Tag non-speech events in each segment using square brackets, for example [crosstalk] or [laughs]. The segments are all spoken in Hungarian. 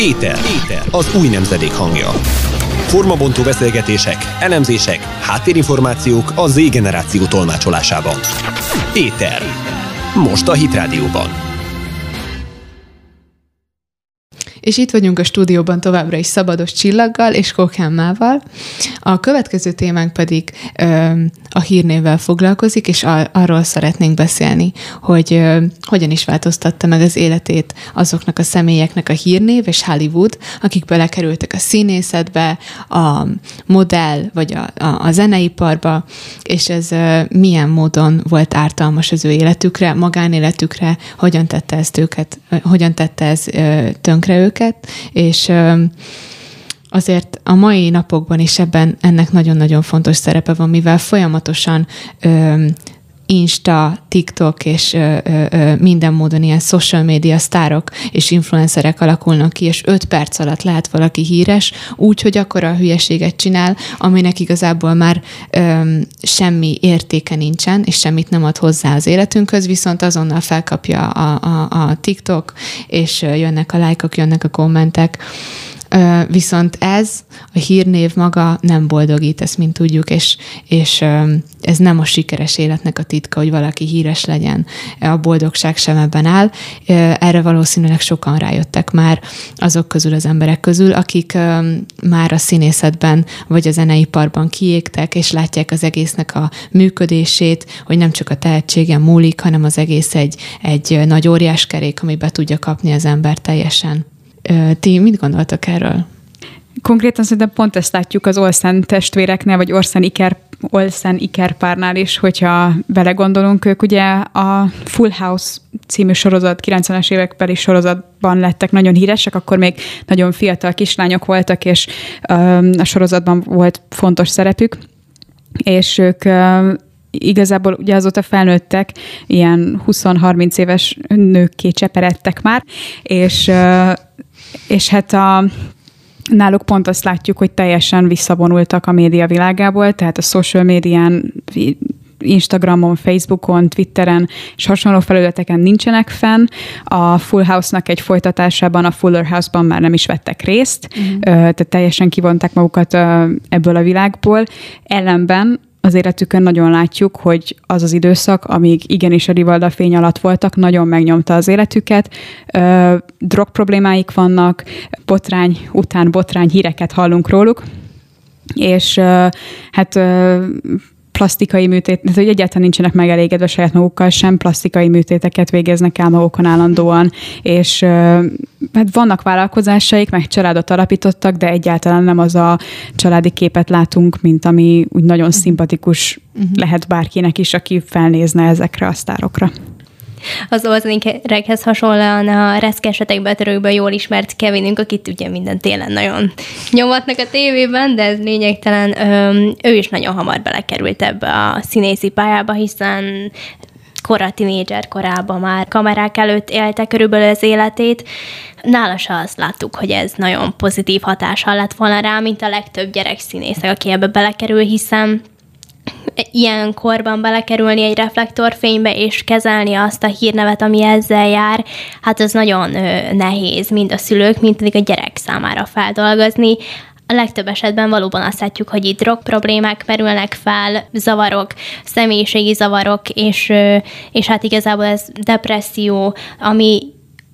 Éter. Éter. Az új nemzedék hangja. Formabontó beszélgetések, elemzések, háttérinformációk a Z generáció tolmácsolásában. Éter. Most a Hit És itt vagyunk a stúdióban továbbra is Szabados Csillaggal és Kokámmával. A következő témánk pedig ö, a hírnévvel foglalkozik, és a, arról szeretnénk beszélni, hogy ö, hogyan is változtatta meg az életét azoknak a személyeknek a hírnév és Hollywood, akik belekerültek a színészetbe, a modell vagy a, a, a zeneiparba, és ez ö, milyen módon volt ártalmas az ő életükre, magánéletükre, hogyan tette ezt őket, hogyan tette ez ö, tönkre őket, őket, és azért a mai napokban is ebben ennek nagyon-nagyon fontos szerepe van, mivel folyamatosan Insta, TikTok és ö, ö, minden módon ilyen social media sztárok és influencerek alakulnak ki, és öt perc alatt lehet valaki híres, úgy, hogy akkor a hülyeséget csinál, aminek igazából már ö, semmi értéke nincsen, és semmit nem ad hozzá az életünkhöz, viszont azonnal felkapja a, a, a TikTok, és jönnek a lájkok, jönnek a kommentek. Viszont ez, a hírnév maga nem boldogít, ezt mint tudjuk, és, és ez nem a sikeres életnek a titka, hogy valaki híres legyen. A boldogság sem ebben áll. Erre valószínűleg sokan rájöttek már azok közül az emberek közül, akik már a színészetben vagy a zeneiparban kiégtek, és látják az egésznek a működését, hogy nem csak a tehetségen múlik, hanem az egész egy, egy nagy óriás kerék, ami be tudja kapni az ember teljesen. Ti mit gondoltak erről? Konkrétan szerintem pont ezt látjuk az Olsen testvéreknél, vagy Orsen Iker, Olsen Iker párnál is, hogyha belegondolunk, ők ugye a Full House című sorozat, 90-es évekbeli sorozatban lettek nagyon híresek, akkor még nagyon fiatal kislányok voltak, és a sorozatban volt fontos szerepük, és ők igazából ugye azóta felnőttek, ilyen 20-30 éves nőkké cseperedtek már, és és hát a, náluk pont azt látjuk, hogy teljesen visszavonultak a média világából, tehát a social médián Instagramon, Facebookon, Twitteren és hasonló felületeken nincsenek fenn. A Full House-nak egy folytatásában, a Fuller House-ban már nem is vettek részt, uh-huh. tehát teljesen kivonták magukat ebből a világból. Ellenben az életükön nagyon látjuk, hogy az az időszak, amíg igenis a Rivalda fény alatt voltak, nagyon megnyomta az életüket. Drog problémáik vannak, botrány után botrány híreket hallunk róluk, és hát plastikai műtét, tehát hogy egyáltalán nincsenek megelégedve saját magukkal, sem plastikai műtéteket végeznek el magukon állandóan, és hát vannak vállalkozásaik, meg családot alapítottak, de egyáltalán nem az a családi képet látunk, mint ami úgy nagyon szimpatikus uh-huh. lehet bárkinek is, aki felnézne ezekre a sztárokra. Az olzenikekhez hasonlóan a reszkesetek betörőkből jól ismert Kevinünk, akit ugye minden télen nagyon nyomatnak a tévében, de ez lényegtelen. Ő is nagyon hamar belekerült ebbe a színészi pályába, hiszen kora tinédzser korában már kamerák előtt élte körülbelül az életét. Nála se azt láttuk, hogy ez nagyon pozitív hatással lett volna rá, mint a legtöbb gyerek színészek, aki ebbe belekerül, hiszen ilyen korban belekerülni egy reflektorfénybe, és kezelni azt a hírnevet, ami ezzel jár, hát az nagyon nehéz, mind a szülők, mind pedig a gyerek számára feldolgozni. A legtöbb esetben valóban azt látjuk, hogy itt drog problémák merülnek fel, zavarok, személyiségi zavarok, és, és hát igazából ez depresszió, ami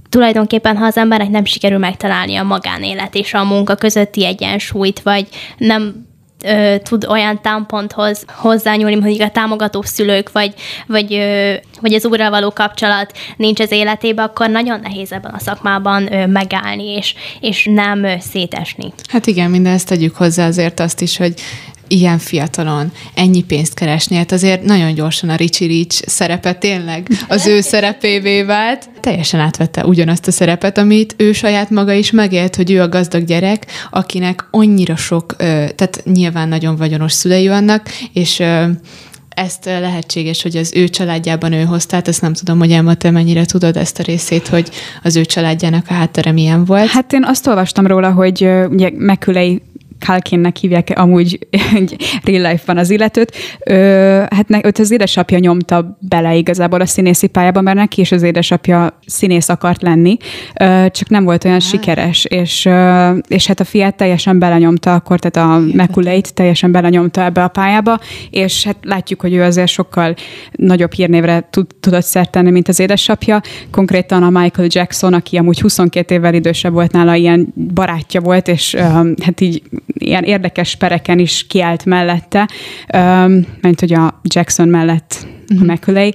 tulajdonképpen, ha az embernek nem sikerül megtalálni a magánélet és a munka közötti egyensúlyt, vagy nem ö, tud olyan támponthoz hozzányúlni, mondjuk a támogató szülők, vagy, vagy, ö, vagy az úrral való kapcsolat nincs az életében, akkor nagyon nehéz ebben a szakmában ö, megállni, és, és nem ö, szétesni. Hát igen, mindezt tegyük hozzá azért azt is, hogy ilyen fiatalon ennyi pénzt keresni, hát azért nagyon gyorsan a Richie Rich szerepe tényleg az ő szerepévé vált. Teljesen átvette ugyanazt a szerepet, amit ő saját maga is megélt, hogy ő a gazdag gyerek, akinek annyira sok, tehát nyilván nagyon vagyonos szülei vannak, és ezt lehetséges, hogy az ő családjában ő hozta, tehát ezt nem tudom, hogy Emma, te mennyire tudod ezt a részét, hogy az ő családjának a háttere milyen volt. Hát én azt olvastam róla, hogy ugye Mekülei Kalkinnek hívják amúgy egy real life-ban az illetőt, ö, hát ne, őt az édesapja nyomta bele igazából a színészi pályába, mert neki is az édesapja színész akart lenni, ö, csak nem volt olyan sikeres, és, ö, és hát a fiát teljesen belenyomta akkor, tehát a Mekuleit teljesen belenyomta ebbe a pályába, és hát látjuk, hogy ő azért sokkal nagyobb hírnévre tud, tudott szert tenni, mint az édesapja. Konkrétan a Michael Jackson, aki amúgy 22 évvel idősebb volt nála, ilyen barátja volt, és ö, hát így ilyen érdekes pereken is kiállt mellette, mert hogy a Jackson mellett a McCulley,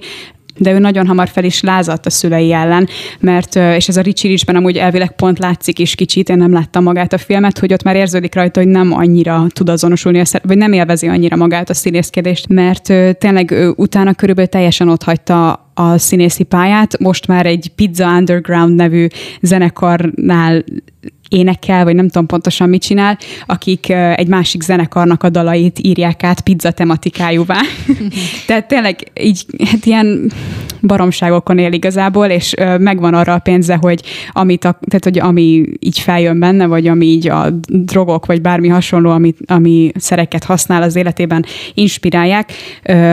de ő nagyon hamar fel is lázadt a szülei ellen, mert, és ez a Richie Richben amúgy elvileg pont látszik is kicsit, én nem láttam magát a filmet, hogy ott már érződik rajta, hogy nem annyira tud azonosulni, a szer- vagy nem élvezi annyira magát a színészkedést, mert tényleg utána körülbelül teljesen ott hagyta a színészi pályát, most már egy Pizza Underground nevű zenekarnál énekel, vagy nem tudom pontosan mit csinál, akik egy másik zenekarnak a dalait írják át pizza tematikájúvá. [laughs] Tehát tényleg így, hát ilyen baromságokon él igazából, és megvan arra a pénze, hogy amit a, tehát, hogy ami így feljön benne, vagy ami így a drogok, vagy bármi hasonló, ami, ami szereket használ az életében, inspirálják,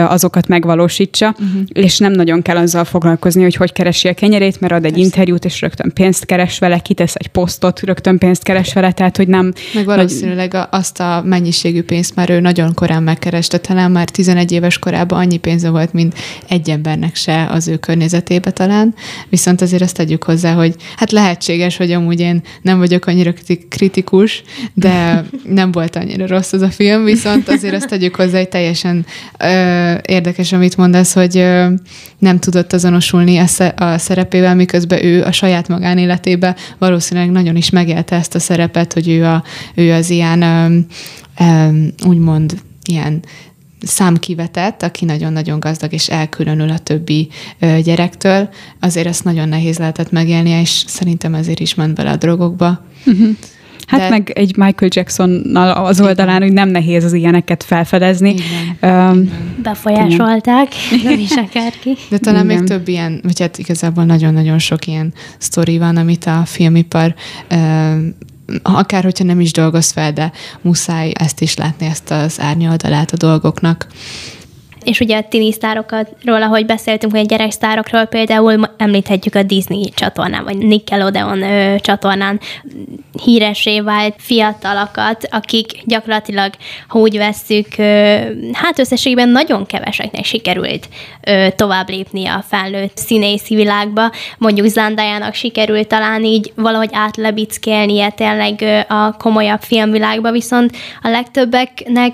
azokat megvalósítsa, uh-huh. és nem nagyon kell azzal foglalkozni, hogy hogy keresi a kenyerét, mert ad egy Persze. interjút, és rögtön pénzt keres vele, kitesz egy posztot, rögtön rögtön pénzt keres vele, tehát hogy nem... Meg valószínűleg nagy... azt a mennyiségű pénzt már ő nagyon korán megkereste, talán már 11 éves korában annyi pénze volt, mint egy embernek se az ő környezetébe talán, viszont azért azt tegyük hozzá, hogy hát lehetséges, hogy amúgy én nem vagyok annyira kritikus, de [laughs] nem volt annyira rossz az a film, viszont azért azt tegyük hozzá, hogy teljesen ö, érdekes, amit mondasz, hogy ö, nem tudott azonosulni a, szerepével, miközben ő a saját magánéletében valószínűleg nagyon is megél élte ezt a szerepet, hogy ő, a, ő az ilyen úgymond ilyen számkivetett, aki nagyon-nagyon gazdag és elkülönül a többi gyerektől, azért ezt nagyon nehéz lehetett megélnie, és szerintem ezért is ment bele a drogokba. Uh-huh. Hát De... meg egy Michael Jacksonnal az oldalán, hogy nem nehéz az ilyeneket felfedezni. Igen. Um, Befolyásolták, nem is akárki. De talán Igen. még több ilyen, vagy hát igazából nagyon-nagyon sok ilyen sztori van, amit a filmipar um, akár hogyha nem is dolgoz fel, de muszáj ezt is látni, ezt az árnyoldalát a dolgoknak. És ugye a tini sztárokról, ahogy beszéltünk, hogy a gyereksztárokról például említhetjük a Disney csatornán, vagy Nickelodeon ö, csatornán híresé vált fiatalokat, akik gyakorlatilag, ha úgy vesszük, ö, hát összességében nagyon keveseknek sikerült ö, tovább lépni a felnőtt színészi világba. Mondjuk Zandájának sikerült talán így valahogy átlebickélnie tényleg ö, a komolyabb filmvilágba, viszont a legtöbbeknek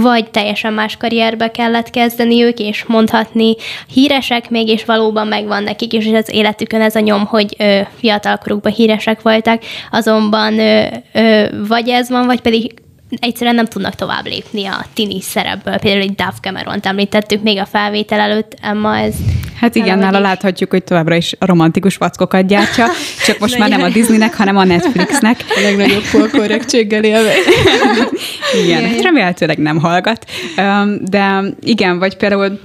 vagy teljesen más karrierbe kellett kezdeni ők, és mondhatni híresek még, és valóban megvan nekik is az életükön ez a nyom, hogy ö, fiatalkorukban híresek voltak, azonban ö, ö, vagy ez van, vagy pedig egyszerűen nem tudnak tovább lépni a tini szerepből. Például egy Duff Cameron-t említettük még a felvétel előtt, Emma, ez... Hát igen, nála láthatjuk, hogy továbbra is a romantikus vackokat gyártja, csak most már nem a Disneynek, hanem a Netflixnek. A legnagyobb polkorrektséggel élve. igen, hát remélhetőleg nem hallgat. De igen, vagy például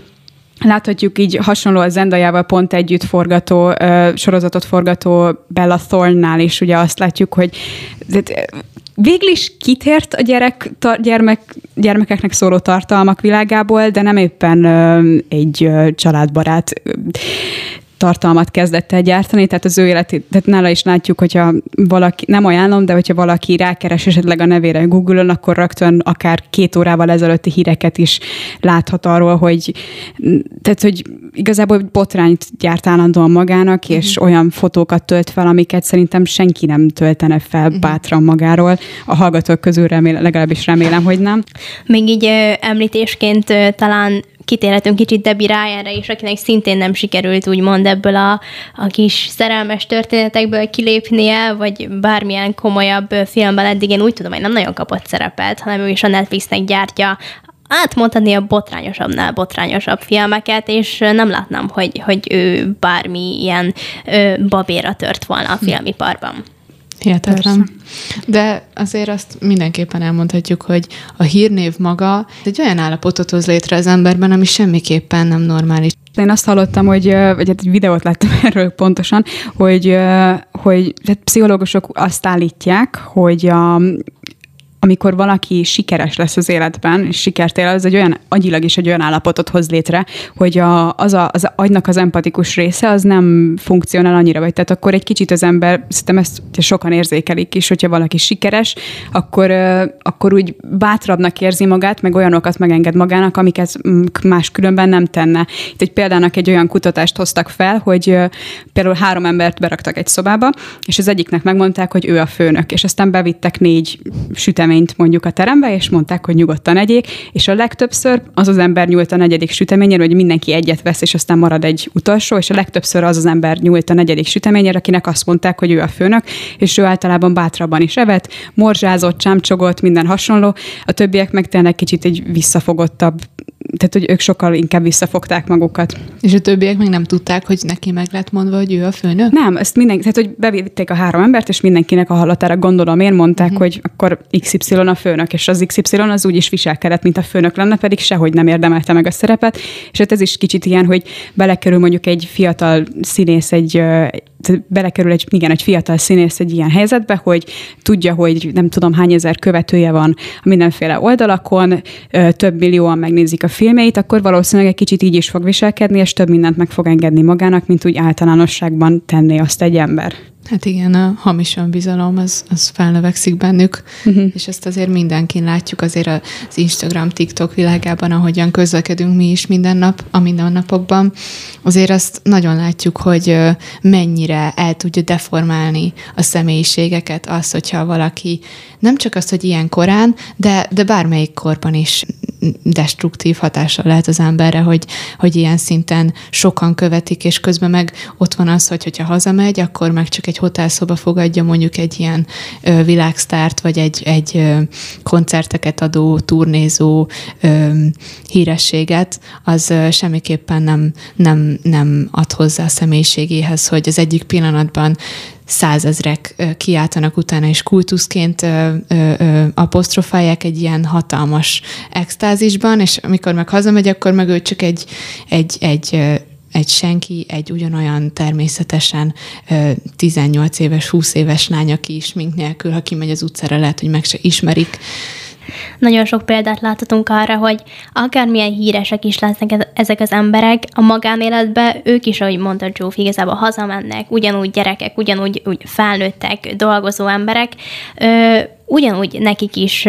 Láthatjuk így hasonló a Zendajával pont együtt forgató, sorozatot forgató Bella Thorne-nál is, ugye azt látjuk, hogy végül is kitért a gyerek, tar, gyermek, gyermekeknek szóló tartalmak világából, de nem éppen ö, egy ö, családbarát. ö, tartalmat kezdett el gyártani, tehát az ő életét, tehát nála is látjuk, hogyha valaki, nem ajánlom, de hogyha valaki rákeres esetleg a nevére Google-on, akkor rögtön akár két órával ezelőtti híreket is láthat arról, hogy tehát, hogy igazából botrányt gyárt állandóan magának, és uh-huh. olyan fotókat tölt fel, amiket szerintem senki nem töltene fel uh-huh. bátran magáról. A hallgatók közül remélem, legalábbis remélem, hogy nem. Még így említésként talán kitérhetünk kicsit Debbie Ryanre is, akinek szintén nem sikerült úgymond ebből a, a kis szerelmes történetekből kilépnie, vagy bármilyen komolyabb filmben eddig. Én úgy tudom, hogy nem nagyon kapott szerepet, hanem ő is a Netflixnek gyártja. Átmondhatni a botrányosabbnál botrányosabb filmeket, és nem látnám, hogy, hogy ő bármi ilyen ö, babéra tört volna a filmiparban. Hihetetlen. De azért azt mindenképpen elmondhatjuk, hogy a hírnév maga egy olyan állapotot hoz létre az emberben, ami semmiképpen nem normális. Én azt hallottam, hogy, vagy hát egy videót láttam [laughs] erről pontosan, hogy, hogy tehát pszichológusok azt állítják, hogy a, amikor valaki sikeres lesz az életben, és sikert él, az egy olyan agyilag is egy olyan állapotot hoz létre, hogy a, az, a, az agynak az empatikus része az nem funkcionál annyira, vagy tehát akkor egy kicsit az ember, szerintem ezt sokan érzékelik is, hogyha valaki sikeres, akkor, akkor úgy bátrabbnak érzi magát, meg olyanokat megenged magának, amiket más különben nem tenne. Itt egy példának egy olyan kutatást hoztak fel, hogy például három embert beraktak egy szobába, és az egyiknek megmondták, hogy ő a főnök, és aztán bevittek négy süteményt mondjuk a terembe, és mondták, hogy nyugodtan egyék, és a legtöbbször az az ember nyúlt a negyedik süteményére, hogy mindenki egyet vesz, és aztán marad egy utolsó, és a legtöbbször az az ember nyúlt a negyedik süteményére, akinek azt mondták, hogy ő a főnök, és ő általában bátrabban is evett, morzsázott, csámcsogott, minden hasonló. A többiek meg tényleg kicsit egy visszafogottabb tehát, hogy ők sokkal inkább visszafogták magukat. És a többiek még nem tudták, hogy neki meg lett mondva, hogy ő a főnök? Nem, ezt mindenki, tehát, hogy bevitték a három embert, és mindenkinek a hallatára gondolom én mondták, uh-huh. hogy akkor XY a főnök, és az XY az úgy is viselkedett, mint a főnök lenne, pedig sehogy nem érdemelte meg a szerepet. És hát ez is kicsit ilyen, hogy belekerül mondjuk egy fiatal színész egy, belekerül egy, igen, egy fiatal színész egy ilyen helyzetbe, hogy tudja, hogy nem tudom hány ezer követője van a mindenféle oldalakon, több millióan megnézik a filmeit, akkor valószínűleg egy kicsit így is fog viselkedni, és több mindent meg fog engedni magának, mint úgy általánosságban tenné azt egy ember. Hát igen, a hamis önbizalom, az, az felnövekszik bennük, uh-huh. és ezt azért mindenkin látjuk, azért az Instagram, TikTok világában, ahogyan közlekedünk mi is minden nap, a mindennapokban, azért azt nagyon látjuk, hogy mennyire el tudja deformálni a személyiségeket az, hogyha valaki nem csak azt, hogy ilyen korán, de, de bármelyik korban is destruktív hatással lehet az emberre, hogy, hogy ilyen szinten sokan követik, és közben meg ott van az, hogy hogyha hazamegy, akkor meg csak egy hotelszoba fogadja mondjuk egy ilyen ö, világsztárt, vagy egy, egy ö, koncerteket adó, turnézó ö, hírességet, az ö, semmiképpen nem, nem, nem ad hozzá a személyiségéhez, hogy az egyik pillanatban százezrek kiáltanak utána, és kultuszként ö, ö, ö, apostrofálják egy ilyen hatalmas extázisban, és amikor meg hazamegy, akkor meg ő csak egy, egy, egy egy senki, egy ugyanolyan természetesen 18 éves, 20 éves lány, aki is mink nélkül, ha kimegy az utcára, lehet, hogy meg se ismerik. Nagyon sok példát láthatunk arra, hogy akármilyen híresek is lesznek ezek az emberek, a magánéletben ők is, ahogy mondta Zsófi, igazából hazamennek, ugyanúgy gyerekek, ugyanúgy úgy felnőttek, dolgozó emberek, ö, ugyanúgy nekik is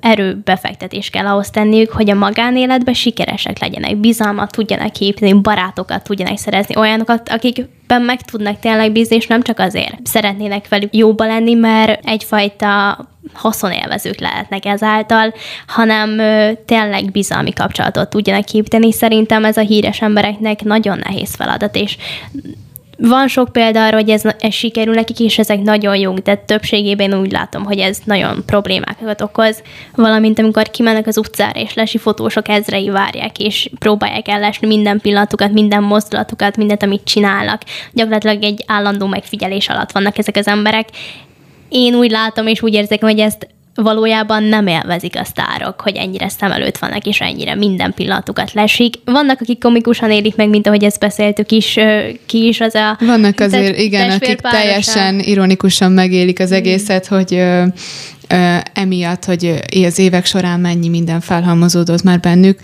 erőbefektetés kell ahhoz tenniük, hogy a magánéletben sikeresek legyenek, bizalmat tudjanak építeni, barátokat tudjanak szerezni, olyanokat, akikben meg tudnak tényleg bízni, és nem csak azért szeretnének velük jóba lenni, mert egyfajta haszonélvezők lehetnek ezáltal, hanem ö, tényleg bizalmi kapcsolatot tudjanak építeni. Szerintem ez a híres embereknek nagyon nehéz feladat, és van sok példa arra, hogy ez, ez sikerül nekik, és ezek nagyon jók, de többségében úgy látom, hogy ez nagyon problémákat okoz. Valamint amikor kimennek az utcára, és lesi fotósok ezrei várják, és próbálják ellesni minden pillanatukat, minden mozdulatukat, mindent, amit csinálnak. Gyakorlatilag egy állandó megfigyelés alatt vannak ezek az emberek. Én úgy látom, és úgy érzek, hogy ezt valójában nem élvezik a sztárok, hogy ennyire szem előtt vannak, és ennyire minden pillanatukat lesik. Vannak, akik komikusan élik meg, mint ahogy ezt beszéltük is, ki is az a... Vannak azért, igen, akik teljesen ironikusan megélik az egészet, hogy emiatt, hogy az évek során mennyi minden felhalmozódott már bennük.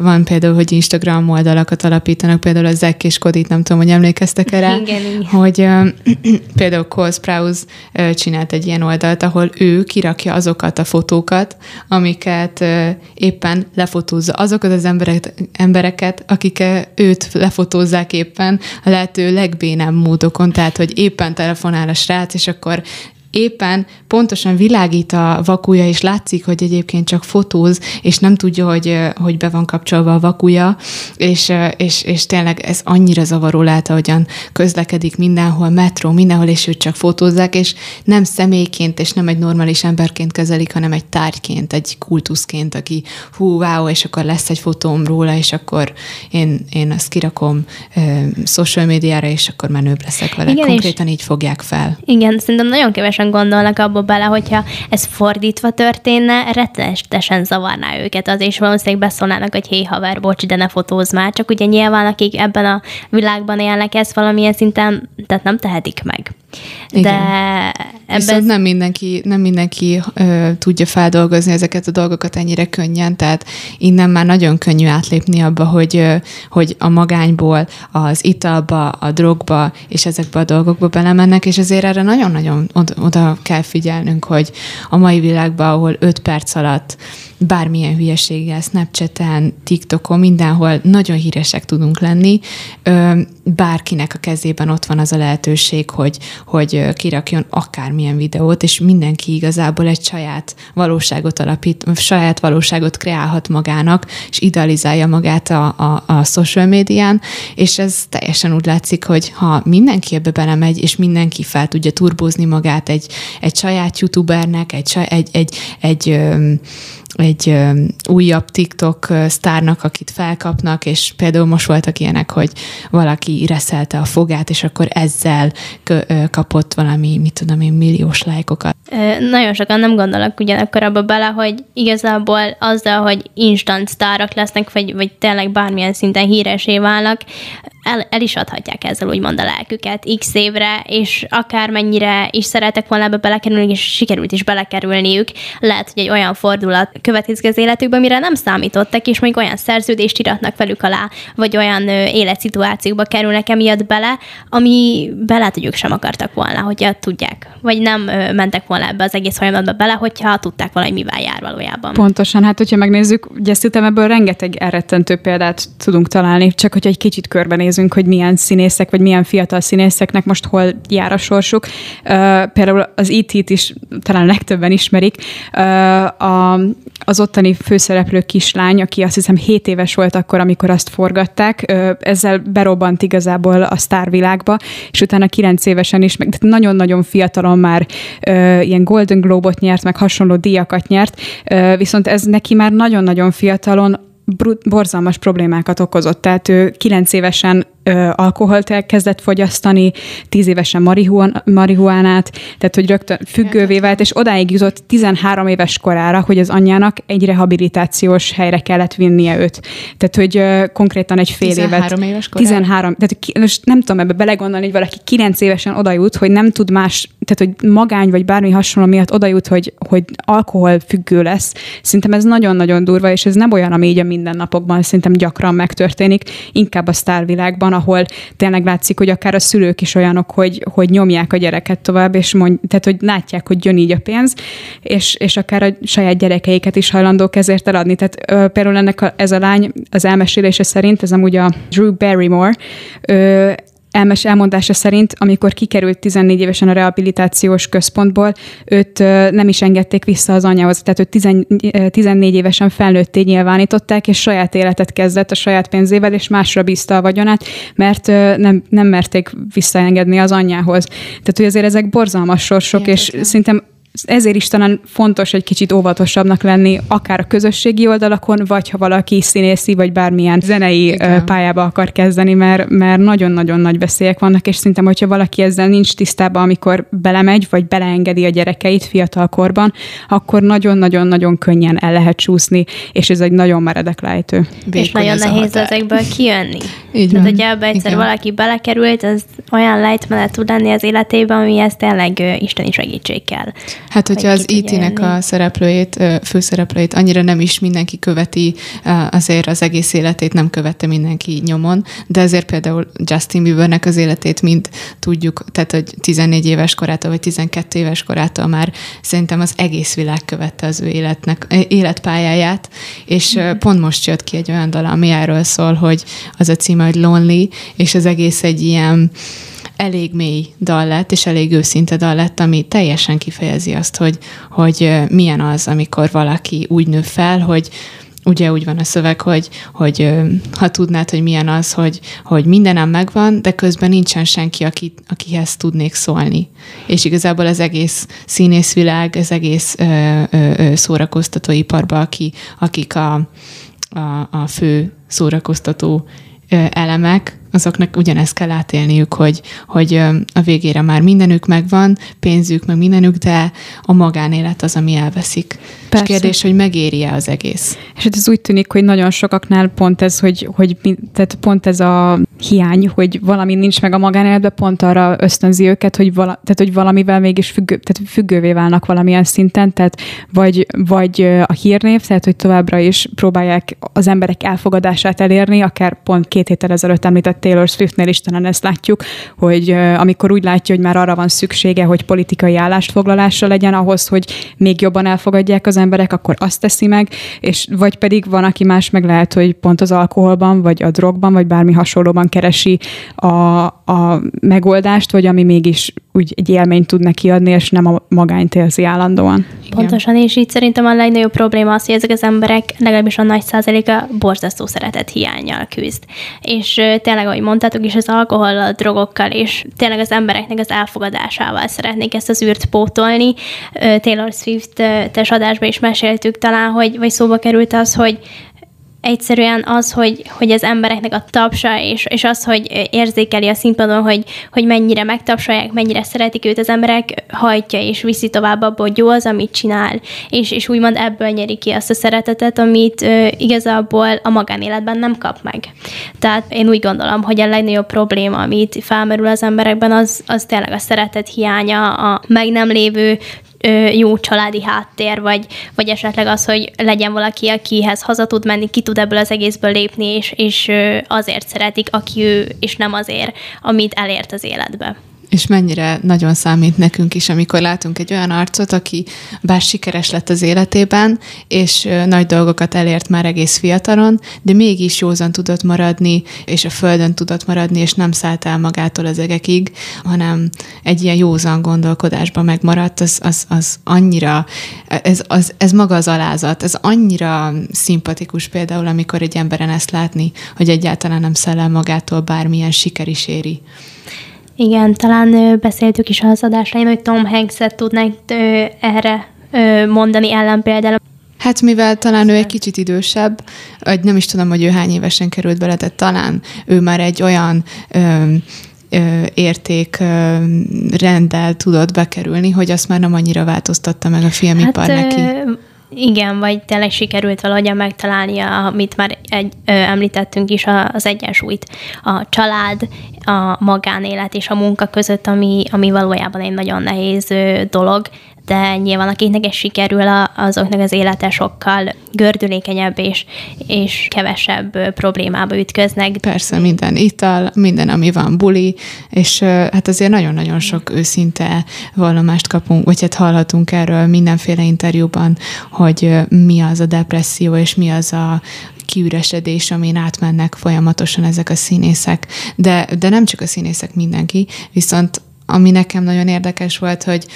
Van például, hogy Instagram oldalakat alapítanak, például a Zek és Kodit, nem tudom, hogy emlékeztek erre, igen, igen. hogy [clears throat] például Cole Sprouse csinált egy ilyen oldalt, ahol ő kirakja azokat a fotókat, amiket éppen lefotózza, azokat az embereket, embereket akik őt lefotózzák éppen a lehető legbénebb módokon, tehát, hogy éppen telefonál a srác, és akkor éppen pontosan világít a vakuja, és látszik, hogy egyébként csak fotóz, és nem tudja, hogy, hogy be van kapcsolva a vakuja, és, és, és tényleg ez annyira zavaró lehet, ahogyan közlekedik mindenhol, metró, mindenhol, és őt csak fotózzák, és nem személyként, és nem egy normális emberként kezelik, hanem egy tárgyként, egy kultuszként, aki hú, wow, és akkor lesz egy fotóm róla, és akkor én, én azt kirakom uh, social médiára, és akkor menőbb leszek vele. Igen, Konkrétan így fogják fel. Igen, szerintem nagyon keves kevesen gondolnak abba bele, hogyha ez fordítva történne, rettenetesen zavarná őket az, és valószínűleg beszólnának, hogy hé haver, bocs, de ne fotózz már. Csak ugye nyilván, akik ebben a világban élnek, ezt valamilyen szinten, tehát nem tehetik meg. De ebben... Viszont nem mindenki, nem mindenki ö, tudja feldolgozni ezeket a dolgokat ennyire könnyen, tehát innen már nagyon könnyű átlépni abba, hogy, ö, hogy a magányból az italba, a drogba és ezekbe a dolgokba belemennek, és azért erre nagyon-nagyon oda kell figyelnünk, hogy a mai világban, ahol 5 perc alatt bármilyen hülyeséggel, Snapchaten, TikTokon, mindenhol nagyon híresek tudunk lenni. Bárkinek a kezében ott van az a lehetőség, hogy, hogy kirakjon akármilyen videót, és mindenki igazából egy saját valóságot alapít, saját valóságot kreálhat magának, és idealizálja magát a, a, a social médián, és ez teljesen úgy látszik, hogy ha mindenki ebbe belemegy, és mindenki fel tudja turbózni magát egy, egy saját youtubernek, egy, egy, egy, egy, egy egy újabb TikTok sztárnak, akit felkapnak, és például most voltak ilyenek, hogy valaki reszelte a fogát, és akkor ezzel kapott valami, mit tudom én, milliós lájkokat. Nagyon sokan nem gondolnak ugyanakkor abba bele, hogy igazából azzal, hogy instant sztárok lesznek, vagy, vagy tényleg bármilyen szinten híresé válnak, el, el is adhatják ezzel úgymond a lelküket x évre, és akármennyire is szeretek volna ebbe belekerülni, és sikerült is belekerülniük, lehet, hogy egy olyan fordulat következik az életükben, mire nem számítottak, és még olyan szerződést iratnak velük alá, vagy olyan ö, életszituációkba kerülnek emiatt bele, ami bele, hogy sem akartak volna, hogyha tudják, vagy nem ö, mentek volna ebbe az egész folyamatba bele, hogyha tudták hogy mivel jár valójában. Pontosan, hát hogyha megnézzük, ugye ebből rengeteg elrettentő példát tudunk találni, csak hogy egy kicsit körbenézünk, hogy milyen színészek, vagy milyen fiatal színészeknek most hol jár a sorsuk. Például az IT-t is talán legtöbben ismerik. A, az ottani főszereplő kislány, aki azt hiszem 7 éves volt akkor, amikor azt forgatták, ezzel berobbant igazából a sztárvilágba, és utána 9 évesen is, meg nagyon-nagyon fiatalon már ilyen Golden Globe-ot nyert, meg hasonló díjakat nyert, viszont ez neki már nagyon-nagyon fiatalon borzalmas problémákat okozott. Tehát ő kilenc évesen ö, alkoholt elkezdett fogyasztani, tíz évesen marihuan, marihuánát, tehát hogy rögtön függővé vált, és odáig jutott 13 éves korára, hogy az anyjának egy rehabilitációs helyre kellett vinnie őt. Tehát, hogy ö, konkrétan egy fél 13 évet. éves korára? 13. Tehát most nem tudom ebbe belegondolni, hogy valaki 9 évesen oda jut, hogy nem tud más, tehát hogy magány vagy bármi hasonló miatt oda jut, hogy, hogy alkohol függő lesz. Szerintem ez nagyon-nagyon durva, és ez nem olyan, ami így a mindennapokban szerintem gyakran megtörténik, inkább a sztárvilágban, ahol tényleg látszik, hogy akár a szülők is olyanok, hogy, hogy nyomják a gyereket tovább, és mond, tehát, hogy látják, hogy jön így a pénz, és, és akár a saját gyerekeiket is hajlandók ezért eladni. Tehát ö, például ennek a, ez a lány az elmesélése szerint, ez amúgy a Drew Barrymore, ö, elmes elmondása szerint, amikor kikerült 14 évesen a rehabilitációs központból, őt nem is engedték vissza az anyához. Tehát őt 14 évesen felnőtté nyilvánították, és saját életet kezdett a saját pénzével, és másra bízta a vagyonát, mert nem, nem merték visszaengedni az anyjához. Tehát, hogy azért ezek borzalmas sorsok, Ilyen, és szerintem ezért is talán fontos egy kicsit óvatosabbnak lenni, akár a közösségi oldalakon, vagy ha valaki színészi, vagy bármilyen zenei Igen. pályába akar kezdeni, mert, mert nagyon-nagyon nagy veszélyek vannak, és szerintem, hogyha valaki ezzel nincs tisztában, amikor belemegy, vagy beleengedi a gyerekeit fiatal korban, akkor nagyon-nagyon-nagyon könnyen el lehet csúszni, és ez egy nagyon meredek lejtő. És nagyon nehéz ezekből kijönni. Így Tehát, hogyha ebbe egyszer Igen. valaki belekerült, az olyan lejtmenet tud lenni az életében, ami ezt tényleg isteni segítség kell. Hát, hogyha az IT-nek e a szereplőjét, főszereplőjét annyira nem is mindenki követi, azért az egész életét nem követte mindenki nyomon, de azért például Justin Biebernek az életét mind tudjuk, tehát hogy 14 éves korától, vagy 12 éves korától már szerintem az egész világ követte az ő életnek, életpályáját, és mm. pont most jött ki egy olyan dal, ami erről szól, hogy az a címe, hogy Lonely, és az egész egy ilyen elég mély dal lett, és elég őszinte dal lett, ami teljesen kifejezi azt, hogy, hogy milyen az, amikor valaki úgy nő fel, hogy ugye úgy van a szöveg, hogy, hogy ha tudnád, hogy milyen az, hogy, hogy mindenem megvan, de közben nincsen senki, aki, akihez tudnék szólni. És igazából az egész színészvilág, az egész ö, ö, ö, szórakoztatóiparban, aki, akik a, a, a fő szórakoztató elemek, azoknak ugyanezt kell átélniük, hogy, hogy a végére már mindenük megvan, pénzük, meg mindenük, de a magánélet az, ami elveszik. Persze. És kérdés, hogy megéri-e az egész. És hát ez úgy tűnik, hogy nagyon sokaknál pont ez, hogy, hogy tehát pont ez a hiány, hogy valami nincs meg a magánéletben, pont arra ösztönzi őket, hogy, vala, tehát, hogy valamivel mégis függő, tehát függővé válnak valamilyen szinten, tehát vagy, vagy a hírnév, tehát hogy továbbra is próbálják az emberek elfogadását elérni, akár pont két héttel ezelőtt említett Taylor Swiftnél is talán ezt látjuk, hogy amikor úgy látja, hogy már arra van szüksége, hogy politikai állásfoglalásra legyen ahhoz, hogy még jobban elfogadják az emberek, akkor azt teszi meg, és vagy pedig van, aki más meg lehet, hogy pont az alkoholban, vagy a drogban, vagy bármi hasonlóban keresi a, a megoldást, vagy ami mégis úgy egy élményt tud neki adni, és nem a magányt érzi állandóan. Pontosan, és így szerintem a legnagyobb probléma az, hogy ezek az emberek legalábbis a nagy százaléka borzasztó szeretet hiányjal küzd. És tényleg, ahogy mondtátok is, az alkohol, a drogokkal, és tényleg az embereknek az elfogadásával szeretnék ezt az űrt pótolni. Taylor Swift-tes adásban is meséltük talán, hogy, vagy szóba került az, hogy egyszerűen az, hogy, hogy az embereknek a tapsa, és, és az, hogy érzékeli a színpadon, hogy, hogy mennyire megtapsolják, mennyire szeretik őt az emberek, hajtja és viszi tovább abba, hogy jó az, amit csinál, és, és úgymond ebből nyeri ki azt a szeretetet, amit ö, igazából a magánéletben nem kap meg. Tehát én úgy gondolom, hogy a legnagyobb probléma, amit felmerül az emberekben, az, az tényleg a szeretet hiánya, a meg nem lévő jó családi háttér, vagy, vagy esetleg az, hogy legyen valaki, akihez haza tud menni, ki tud ebből az egészből lépni, és, és azért szeretik, aki ő, és nem azért, amit elért az életbe. És mennyire nagyon számít nekünk is, amikor látunk egy olyan arcot, aki bár sikeres lett az életében, és nagy dolgokat elért már egész fiatalon, de mégis józan tudott maradni, és a földön tudott maradni, és nem szállt el magától az egekig, hanem egy ilyen józan gondolkodásban megmaradt, az, az, az annyira, ez, az, ez maga az alázat, ez annyira szimpatikus például, amikor egy emberen ezt látni, hogy egyáltalán nem száll el magától bármilyen siker is éri. Igen, talán beszéltük is az adásain, hogy Tom Hanks-et tudnánk erre mondani ellenpéldául. Hát mivel talán ő egy kicsit idősebb, vagy nem is tudom, hogy ő hány évesen került bele, de talán ő már egy olyan ö, ö, érték ö, rendel tudott bekerülni, hogy azt már nem annyira változtatta meg a filmipar hát, neki. Ö, igen, vagy tényleg sikerült valahogyan megtalálnia, amit már egy, ö, említettünk is, a, az egyensúlyt. A család, a magánélet és a munka között, ami, ami valójában egy nagyon nehéz dolog, de nyilván akiknek ez sikerül, azoknak az élete sokkal gördülékenyebb és, és kevesebb problémába ütköznek. Persze, minden ital, minden, ami van, buli, és hát azért nagyon-nagyon sok őszinte vallomást kapunk, vagy hát hallhatunk erről mindenféle interjúban, hogy mi az a depresszió, és mi az a kiüresedés, amin átmennek folyamatosan ezek a színészek. De, de nem csak a színészek, mindenki, viszont ami nekem nagyon érdekes volt, hogy,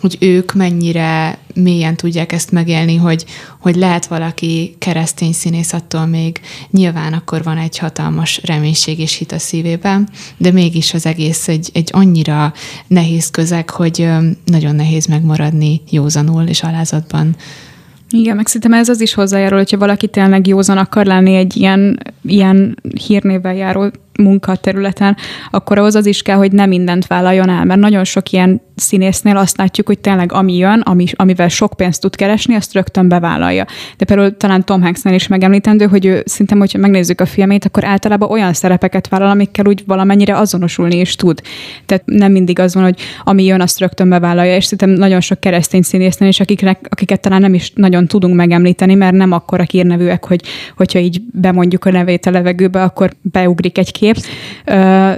hogy ők mennyire mélyen tudják ezt megélni, hogy, hogy lehet valaki keresztény színész attól még nyilván akkor van egy hatalmas reménység és hit a szívében, de mégis az egész egy, egy annyira nehéz közeg, hogy nagyon nehéz megmaradni józanul és alázatban. Igen, meg szerintem ez az is hozzájárul, hogyha valaki tényleg józan akar lenni egy ilyen, ilyen hírnévvel járó munkaterületen, akkor ahhoz az is kell, hogy nem mindent vállaljon el, mert nagyon sok ilyen színésznél azt látjuk, hogy tényleg ami jön, ami, amivel sok pénzt tud keresni, azt rögtön bevállalja. De például talán Tom Hanksnél is megemlítendő, hogy ő szinte, hogyha megnézzük a filmét, akkor általában olyan szerepeket vállal, amikkel úgy valamennyire azonosulni is tud. Tehát nem mindig az van, hogy ami jön, azt rögtön bevállalja, és szerintem nagyon sok keresztény színésznél is, akiknek, akiket talán nem is nagyon tudunk megemlíteni, mert nem akkora hírnevűek, hogy hogyha így bemondjuk a nevét a levegőbe, akkor beugrik egy kép,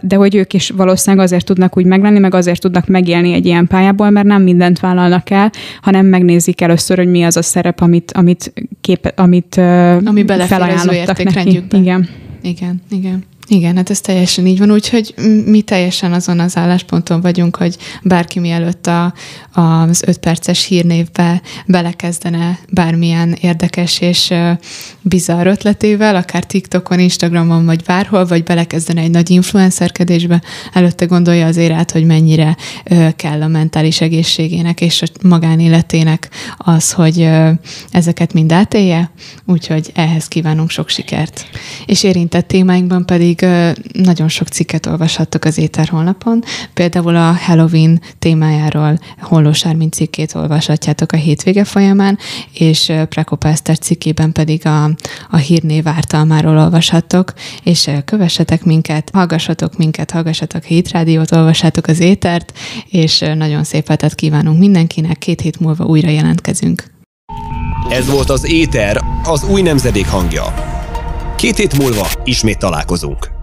de hogy ők is valószínűleg azért tudnak úgy meglenni, meg azért tudnak megélni egy ilyen pályából, mert nem mindent vállalnak el, hanem megnézik először, hogy mi az a szerep, amit, amit, kép, amit Ami felajánlottak neki. Igen. Igen, igen. Igen, hát ez teljesen így van, úgyhogy mi teljesen azon az állásponton vagyunk, hogy bárki mielőtt a, az öt perces hírnévbe belekezdene bármilyen érdekes és bizarr ötletével, akár TikTokon, Instagramon, vagy bárhol, vagy belekezdene egy nagy influencerkedésbe, előtte gondolja azért át, hogy mennyire kell a mentális egészségének és a magánéletének az, hogy ezeket mind átélje, úgyhogy ehhez kívánunk sok sikert. És érintett témáinkban pedig pedig nagyon sok cikket olvashattok az Éter honlapon, például a Halloween témájáról Hollós Ármin cikkét olvashatjátok a hétvége folyamán, és Prekopa Eszter cikkében pedig a, a hírnév ártalmáról olvashattok, és kövessetek minket, hallgassatok minket, hallgassatok Hétrádiót, olvassátok az Étert, és nagyon szép hetet kívánunk mindenkinek, két hét múlva újra jelentkezünk. Ez volt az Éter, az új nemzedék hangja. Két hét múlva ismét találkozunk.